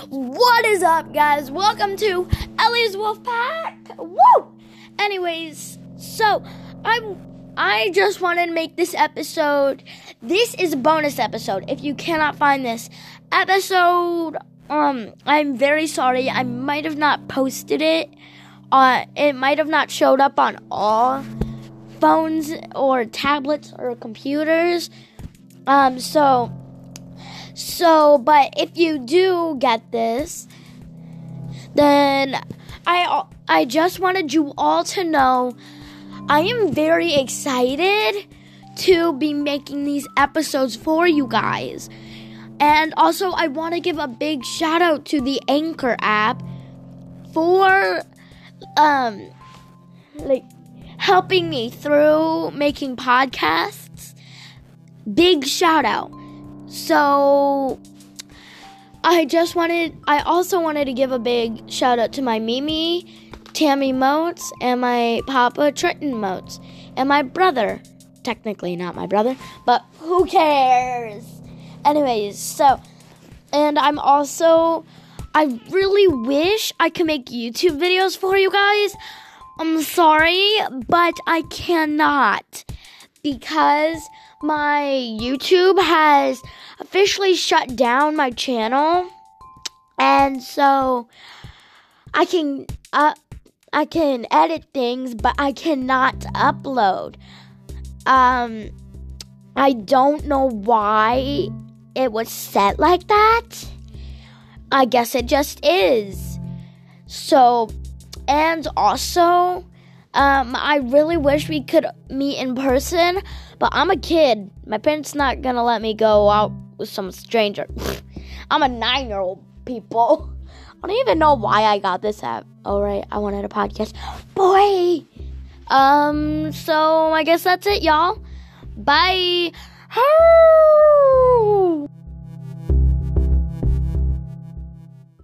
is up, guys? Welcome to Ellie's Wolf Pack. Woo! Anyways, so I'm I just wanted to make this episode. This is a bonus episode. If you cannot find this episode, um, I'm very sorry. I might have not posted it. Uh, it might have not showed up on all phones or tablets or computers. Um, so so, but if you do get this, then I I just wanted you all to know I am very excited to be making these episodes for you guys. And also I want to give a big shout out to the Anchor app for um like helping me through making podcasts. Big shout out. So I just wanted I also wanted to give a big shout out to my Mimi, Tammy Moats, and my Papa Trenton Moats, and my brother. Technically not my brother, but who cares? Anyways, so and I'm also I really wish I could make YouTube videos for you guys. I'm sorry, but I cannot because my YouTube has officially shut down my channel. And so I can uh, I can edit things, but I cannot upload. Um I don't know why it was set like that. I guess it just is. So and also um, I really wish we could meet in person, but I'm a kid. My parents not gonna let me go out with some stranger. I'm a nine-year-old, people. I don't even know why I got this app. All right, I wanted a podcast. Boy. Um. So I guess that's it, y'all. Bye.